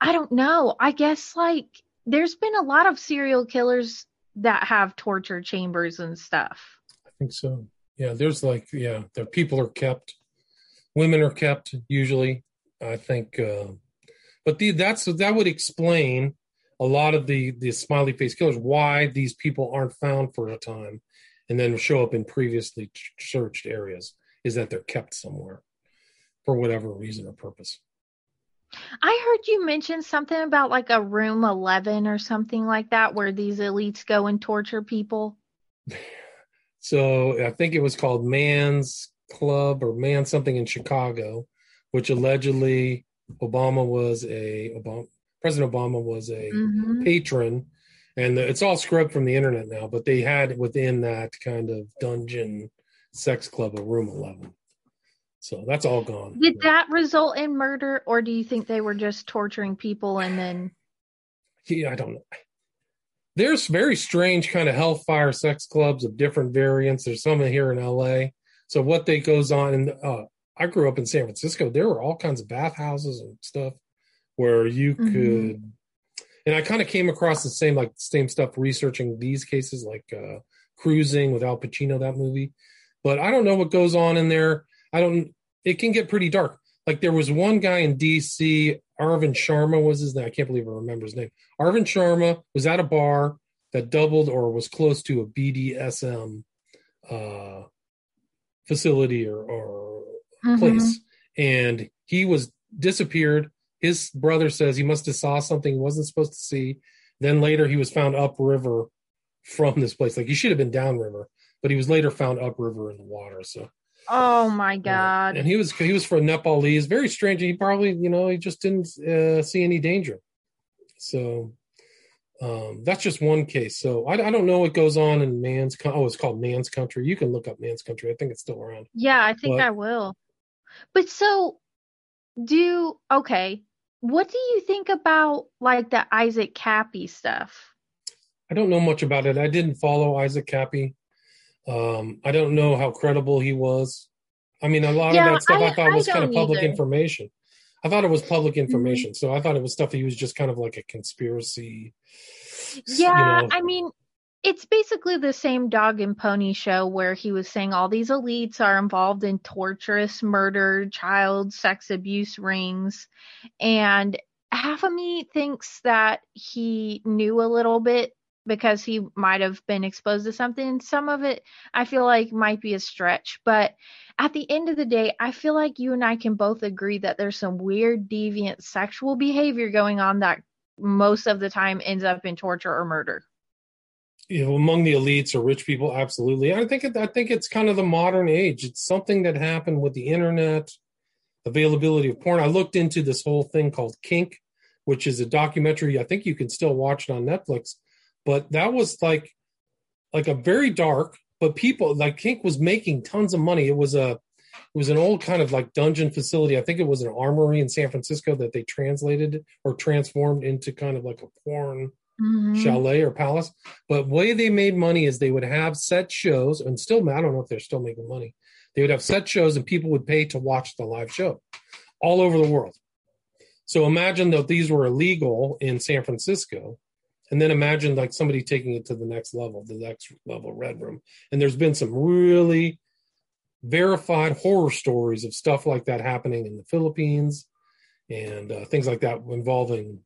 I don't know. I guess like there's been a lot of serial killers that have torture chambers and stuff. I think so. Yeah, there's like yeah, the people are kept, women are kept usually. I think, uh, but the, that's that would explain a lot of the the smiley face killers why these people aren't found for a time, and then show up in previously ch- searched areas. Is that they're kept somewhere for whatever reason or purpose. I heard you mention something about like a room 11 or something like that where these elites go and torture people. So I think it was called Man's Club or Man something in Chicago, which allegedly Obama was a Obama, President Obama was a Mhm. patron, and the, it's all scrubbed from the internet now. But they had within that kind of dungeon sex club a room eleven, so that's all gone. Did that result in murder, or do you think they were just torturing people and then? Yeah, I don't know. There's very strange kind of hellfire sex clubs of different variants. There's some here in LA. So what they goes on, and uh, I grew up in San Francisco. There were all kinds of bathhouses and stuff where you Mhm. could, and I kind of came across the same like same stuff researching these cases, like uh, Cruising with Al Pacino, that movie. But I don't know what goes on in there. I don't. It can get pretty dark. Like there was one guy in D.C. Arvind Sharma was his name. I can't believe I remember his name. Arvind Sharma was at a bar that doubled or was close to a BDSM uh, facility or, or Mhm. place, and he was disappeared. His brother says he must have saw something he wasn't supposed to see. Then later he was found upriver from this place. Like he should have been downriver, but he was later found upriver in the water. So Oh my god. and he was he was from Nepalese. Very strange. He probably you know he just didn't uh, see any danger. So um, that's just one case. So I, I don't know what goes on in man's. Oh, it's called Man's Country. You can look up Man's Country. I think it's still around. Yeah, I think But- I will. But so do okay. What do you think about like the Isaac Kappy stuff? I don't know much about it. I didn't follow Isaac Kappy. Um, I don't know how credible he was. I mean, a lot Yeah, of that stuff I, I- thought I was kind of public either. Mm-hmm. information. I thought it was public information, so I thought it was stuff he was just kind of like a conspiracy. s- you Yeah, know. I mean, it's basically the same dog and pony show where he was saying all these elites are involved in torturous murder, child sex abuse rings. And half of me thinks that he knew a little bit because he might have been exposed to something. Some of it I feel like might be a stretch, but at the end of the day, I feel like you and I can both agree that there's some weird, deviant sexual behavior going on that most of the time ends up in torture or murder. know, among the elites or rich people, absolutely. I think it, I think it's kind of the modern age. It's something that happened with the internet, availability of porn. I looked into this whole thing called Kink, which is a documentary. I think you can still watch it on Netflix, but that was like like a very dark. But people like Kink was making tons of money. It was a it was an old kind of like dungeon facility. I think it was an armory in San Francisco that they translated or transformed into kind of like a porn Mhm. chalet or palace. But way they made money is they would have set shows, and still, I don't know if they're still making money. They would have set shows, and people would pay to watch the live show all over the world. So imagine that these were illegal in San Francisco, and then imagine like somebody taking it to the next level, the next level red room. And there's been some really verified horror stories of stuff like that happening in the Philippines and uh, things like that involving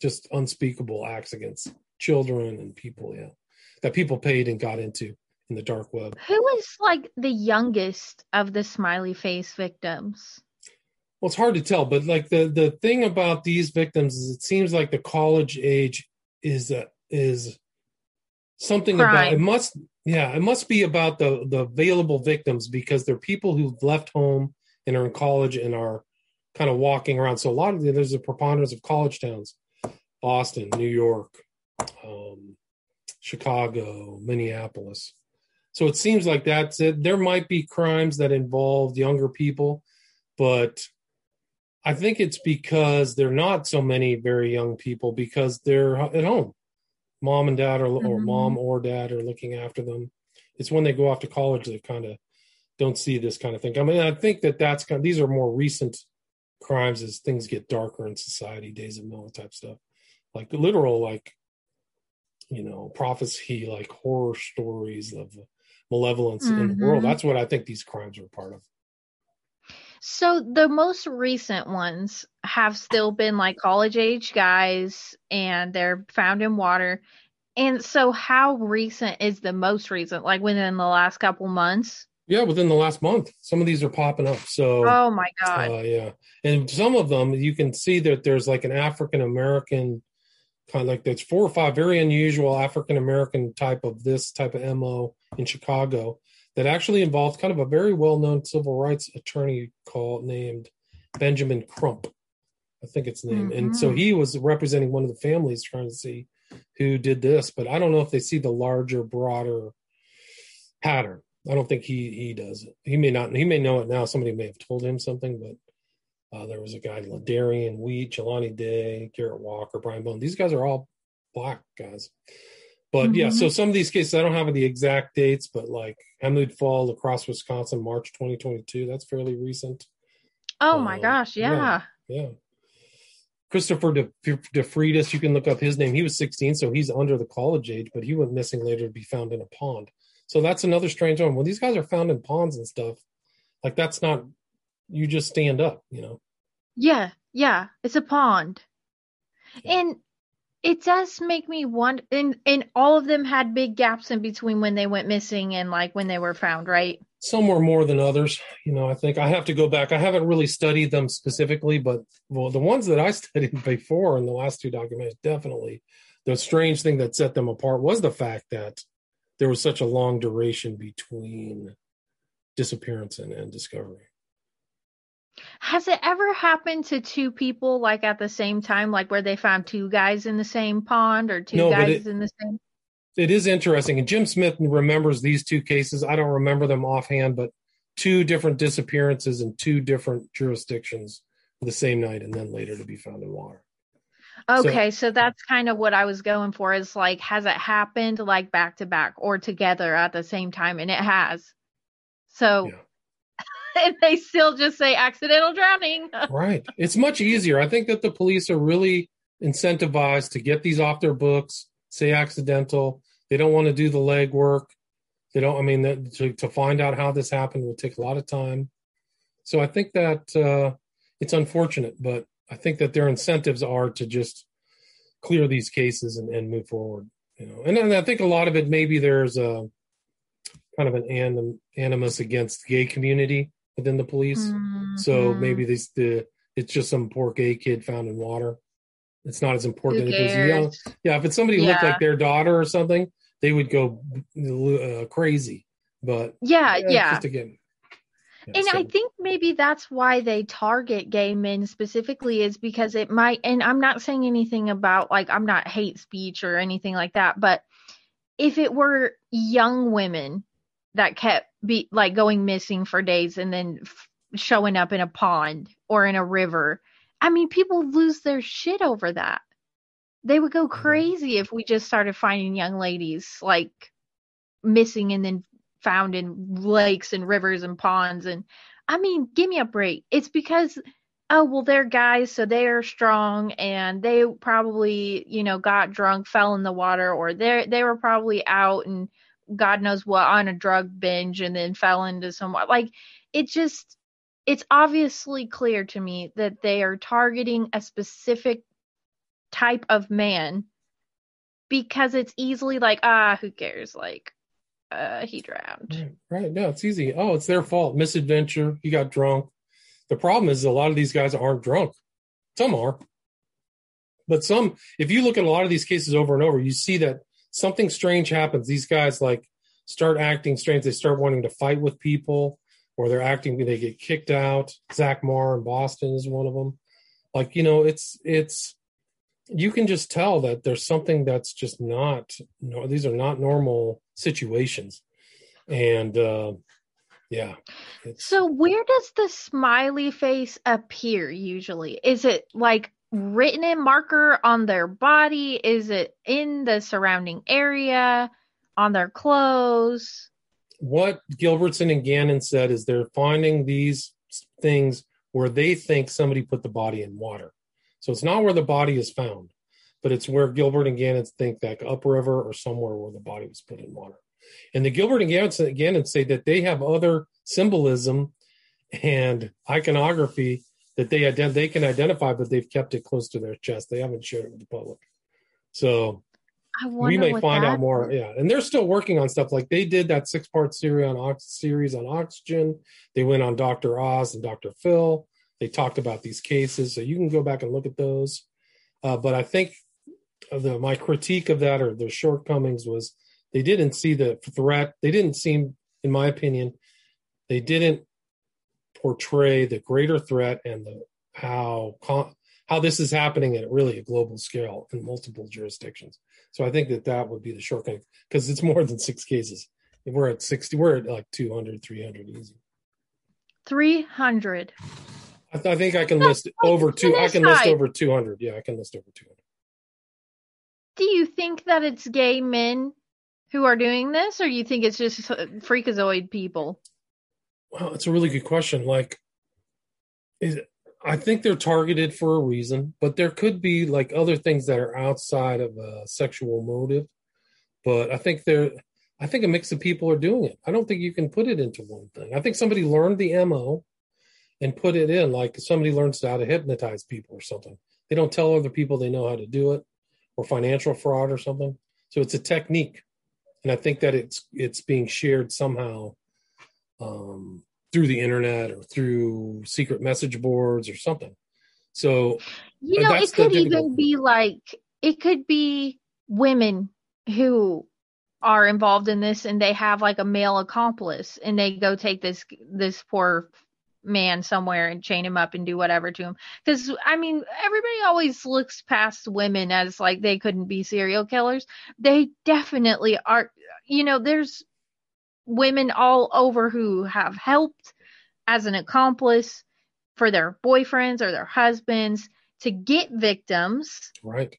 just unspeakable acts against children and people yeah that people paid and got into in the dark web Who was like the youngest of the smiley face victims? well it's hard to tell but like the the thing about these victims is it seems like the college age is uh, is something about it must yeah it must be about the the available victims because they're people who've left home and are in college and are kind of walking around. So a lot of the, there's a preponderance of college towns boston new york um, chicago minneapolis. So it seems like that's it. There might be crimes that involve younger people but i think it's because there are not so many very young people because they're at home. Mom and dad are or Mhm. mom or dad are looking after them. It's when they go off to college they kind of don't see this kind of thing. I mean i think that that's kind of, these are more recent crimes as things get darker in society days of noah type stuff. Like literal like you know prophecy like horror stories of malevolence in the world. Mhm. that's what i think these crimes are part of So the most recent ones have still been like college age guys and they're found in water. And so how recent is the most recent? Like within the last couple months? yeah within the last month some of these are popping up so Oh my god. Uh, yeah, and some of them you can see that there's like an African American kind of like there's four or five very unusual African American type of this type of mo in Chicago that actually involved kind of a very well known civil rights attorney called named Benjamin Crump, I think it's name, and so Mhm. he was representing one of the families trying to see who did this, but I don't know if they see the larger, broader pattern. I don't think he he does it. He may not. He may know it now. Somebody may have told him something, but uh, there was a guy, Darian Wheat, Jelani Day, Garrett Walker, Brian Bone. These guys are all black guys. But yeah, Mhm. so some of these cases I don't have the exact dates, but like Hemlood Fall, La Crosse, Wisconsin, March 2022. That's fairly recent. Oh my Um, gosh, yeah. yeah. Yeah. Christopher De, you can look up his name. He was 16, so he's under the college age, but he went missing later to be found in a pond. So that's another strange one. When these guys are found in ponds and stuff, like that's not, you just stand up, you know? Yeah, yeah. It's a pond. And it does make me wonder and and all of them had big gaps in between when they went missing and like when they were found, right? Some were more than others. You know, I think I have to go back. I haven't really studied them specifically, but well, the ones that I studied before in the last two documents definitely the strange thing that set them apart was the fact that there was such a long duration between disappearance and, and discovery. Has it ever happened to two people like at the same time, like where they found two guys in the same pond or two No, guys it- in the same? It is interesting. And Jim Smith remembers these two cases. I don't remember them offhand, but two different disappearances in two different jurisdictions the same night and then later to be found in water. Okay, so, that's kind of what I was going for. Is like, has it happened like back to back or together at the same time? And it has. So, and they still just say accidental drowning. Right. It's much easier. I think that the police are really incentivized to get these off their books, say accidental. They don't want to do the legwork. They don't, I mean, that, to, to find out how this happened will take a lot of time. So I think that uh, it's unfortunate, but I think that their incentives are to just clear these cases and, and move forward. You know, and then I think a lot of it maybe there's a kind of an anim, animus against the gay community within the police. So Mhm. maybe this the it's just some poor gay kid found in water. It's not as important it young. Yeah, if it's somebody who looked like their daughter or something, they would go uh, crazy. But Yeah, it's yeah. Just again, yeah, And I think maybe that's why they target gay men specifically is because it might and I'm not saying anything about like I'm not hate speech or anything like that, but if it were young women that kept be like going missing for days and then f- showing up in a pond or in a river, I mean people lose their shit over that. They would go mm-hmm. crazy if we just started finding young ladies like missing and then found in lakes and rivers and ponds and I mean, give me a break. It's because oh well they're guys so they're strong and they probably, you know, got drunk, fell in the water or they they were probably out and God knows what on a drug binge and then fell into some like it just it's obviously clear to me that they are targeting a specific type of man because it's easily like ah who cares like uh he drowned Right, right. No, it's easy. Oh, it's their fault. Misadventure. He got drunk. The problem is a lot of these guys aren't drunk. Some are. But some, if you look at a lot of these cases over and over, you see that something strange happens. These guys like start acting strange. They start wanting to fight with people or they're acting, they get kicked out. Zach Marr in Boston is one of them. Like, you know, it's, it's, you can just tell that there's something that's just not, no, these are not normal situations. And, uh, yeah. So where does the smiley face appear usually is it like written in marker on their body is it in the surrounding area on their clothes what Gilbertson and Gannon said is they're finding these things where they think somebody put the body in water. So it's not where the body is found, but it's where Gilbert and Gannon think that upriver or somewhere where the body was put in water. And the Gilbert and Gannon, Gannon say that they have other symbolism and iconography that they ident- they can identify, but they've kept it close to their chest. They haven't shared it with the public. So i we may find that out more. Yeah, and they're still working on stuff. Like they did that six part series on ox- series on oxygen. They went on Doctor Oz and Doctor Phil. They talked about these cases, so you can go back and look at those. Uh, but I think the my critique of that or the shortcomings was they didn't see the threat. They didn't seem, in my opinion, they didn't portray the greater threat and the how how this is happening at really a global scale in multiple jurisdictions. So I think that that would be the shortcut because it's more than six cases. If we're at 60, we're at like 200, 300 easy. 300 I, th- I think I can list over two. I can list over 200. Yeah, I can list over 200. Do you think that it's gay men who are doing this, or you think it's just freakazoid people? Well, it's a really good question. Like, is I think they're targeted for a reason, but there could be like other things that are outside of a sexual motive. But I think they're, I think a mix of people are doing it. I don't think you can put it into one thing. I think somebody learned the MO and put it in, like somebody learns how to hypnotize people or something. They don't tell other people they know how to do it, or financial fraud or something. So it's a technique, and I think that it's it's being shared somehow um, through the internet or through secret message boards or something. So you know, it could even be like it could be women who are involved in this and they have like a male accomplice and they go take this this poor man somewhere and chain him up and do whatever to him because i mean everybody always looks past women as like they couldn't be serial killers they definitely are you know there's women all over who have helped as an accomplice for their boyfriends or their husbands to get victims. Right.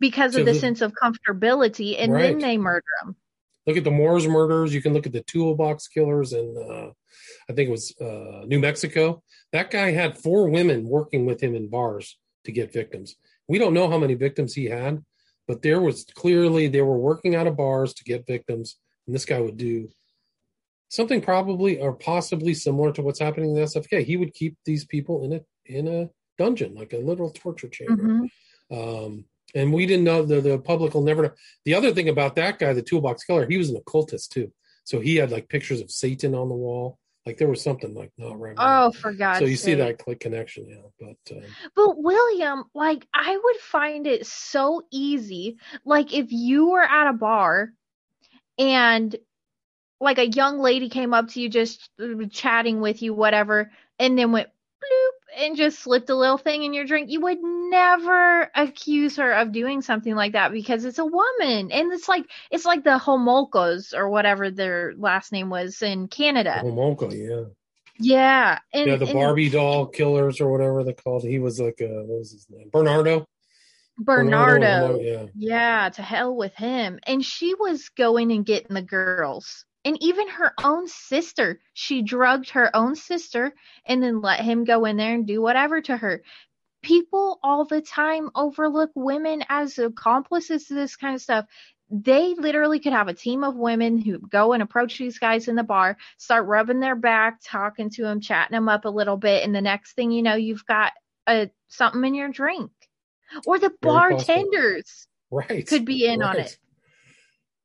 Because so of the, sense of comfortability, and right. then they murder them. Look at the Moors murders. You can look at the toolbox killers in, uh, I think it was uh, New Mexico. That guy had four women working with him in bars to get victims. We don't know how many victims he had, but there was clearly they were working out of bars to get victims, and this guy would do something probably or possibly similar to what's happening in the SFK. He would keep these people in a in a dungeon, like a literal torture chamber. Mm-hmm. Um, and we didn't know the the public will never know. The other thing about that guy, the toolbox killer, he was an occultist too. So he had like pictures of Satan on the wall. Like there was something like not right. Oh, for God's So you sake. see that click connection, yeah. But um, but William, like I would find it so easy. Like if you were at a bar and like a young lady came up to you just uh, chatting with you whatever and then went bloop and just slipped a little thing in your drink you would never accuse her of doing something like that because it's a woman. And it's like it's like the Homolkas or whatever their last name was in canada. Homolka yeah. Yeah and, yeah the and, barbie doll killers or whatever they called. He was like a, what was his name? Bernardo? Bernardo, Bernardo yeah. yeah, to hell with him. And she was going and getting the girls and even her own sister she drugged her own sister and then let him go in there and do whatever to her. People all the time overlook women as accomplices to this kind of stuff. They literally could have a team of women who go and approach these guys in the bar start rubbing their back talking to them chatting them up a little bit and the next thing you know you've got a something in your drink. Or the bartenders right. could be in right. on it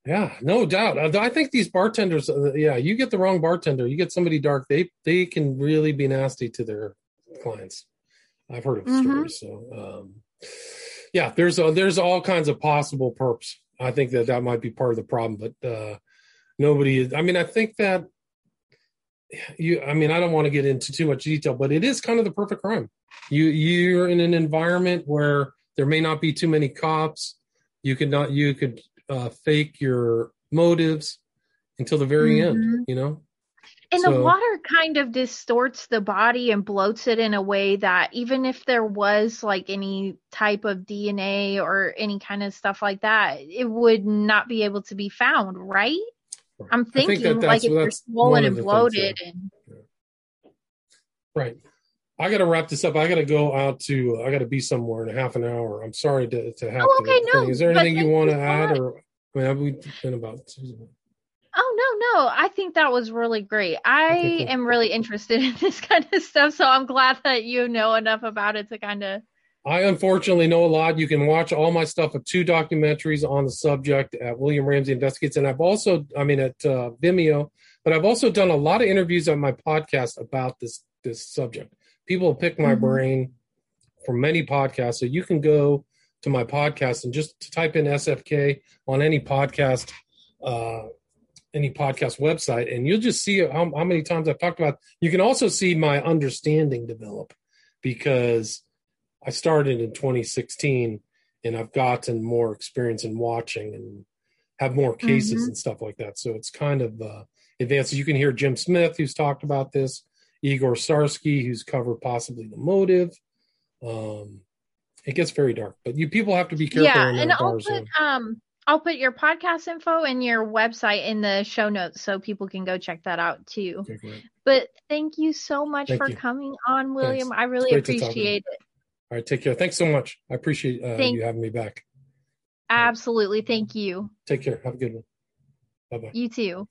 yeah, no doubt. I think these bartenders, uh, yeah, you get the wrong bartender, you get somebody dark, they they can really be nasty to their clients. I've heard of mm-hmm. stories. So, um, yeah, there's uh, there's all kinds of possible perps. I think that that might be part of the problem, but uh, nobody. Is, I mean, I think that you. I mean, I don't want to get into too much detail, but it is kind of the perfect crime. You you're in an environment where there may not be too many cops. You could not. You could uh, fake your motives until the very mm-hmm. end, you know? And so, the water kind of distorts the body and bloats it in a way that even if there was like any type of DNA or any kind of stuff like that, it would not be able to be found, right? I'm thinking think that like if you're swollen and bloated things, yeah. and right. I got to wrap this up. I got to go out to. I got to be somewhere in a half an hour. I'm sorry to to have. Oh, okay, to, no. Is there anything you want to add, or I mean, have we've been about. Oh no, no! I think that was really great. I am really interested in this kind of stuff, so I'm glad that you know enough about it to kind of. I unfortunately know a lot. You can watch all my stuff of two documentaries on the subject at William Ramsey Investigates, and I've also, I mean, at uh, Vimeo, but I've also done a lot of interviews on my podcast about this this subject people pick my mm-hmm. brain for many podcasts. So you can go to my podcast and just type in SFK on any podcast, uh, any podcast website, and you'll just see how, how many times I've talked about. You can also see my understanding develop because I started in 2016 and I've gotten more experience in watching and have more cases mm-hmm. and stuff like that. So it's kind of uh, advanced. You can hear Jim Smith, who's talked about this. Igor Sarsky, who's covered possibly the motive. Um, It gets very dark, but you people have to be careful. Yeah, and I'll put um I'll put your podcast info and your website in the show notes so people can go check that out too. Okay. But thank you so much Thank for you. coming on, William. Thanks. I really great to talk with you. appreciate it. All right, take care. Thanks so much. I appreciate uh, you having me back. Absolutely. Thank you. Take care. Have a good one. Bye bye. You too.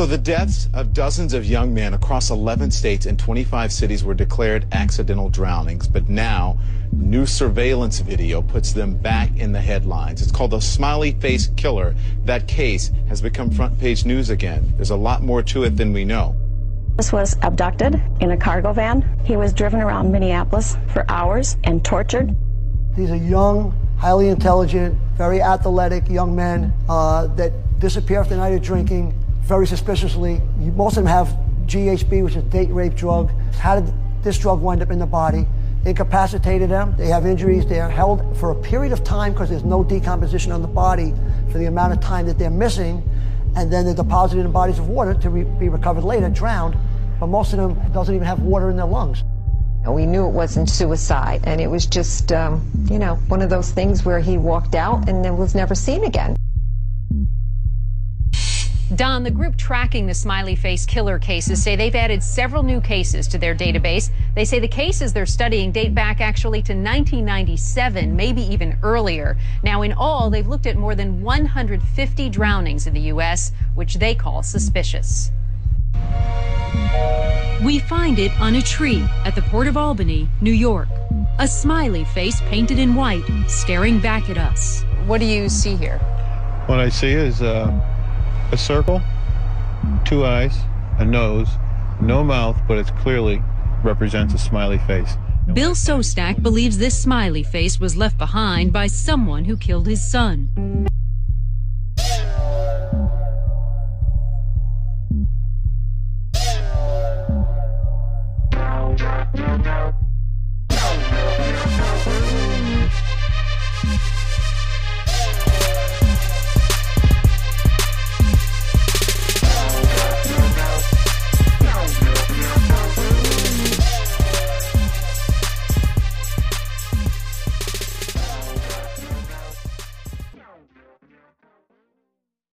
So the deaths of dozens of young men across 11 states and 25 cities were declared accidental drownings, but now new surveillance video puts them back in the headlines. It's called the smiley face killer. That case has become front page news again. There's a lot more to it than we know. This was abducted in a cargo van. He was driven around Minneapolis for hours and tortured. These are young, highly intelligent, very athletic young men uh, that disappear after a night of drinking very suspiciously. Most of them have GHB, which is date rape drug. How did this drug wind up in the body? Incapacitated them. They have injuries. They are held for a period of time because there's no decomposition on the body for the amount of time that they're missing. And then they're deposited in bodies of water to re- be recovered later, drowned. But most of them doesn't even have water in their lungs. We knew it wasn't suicide, and it was just, um, you know, one of those things where he walked out and then was never seen again. Don, the group tracking the smiley face killer cases say they've added several new cases to their database. They say the cases they're studying date back actually to 1997, maybe even earlier. Now, in all, they've looked at more than 150 drownings in the U.S., which they call suspicious. We find it on a tree at the Port of Albany, New York. A smiley face painted in white, staring back at us. What do you see here? What I see is uh, a circle, two eyes, a nose, no mouth, but it clearly represents a smiley face. Bill Sostak believes this smiley face was left behind by someone who killed his son.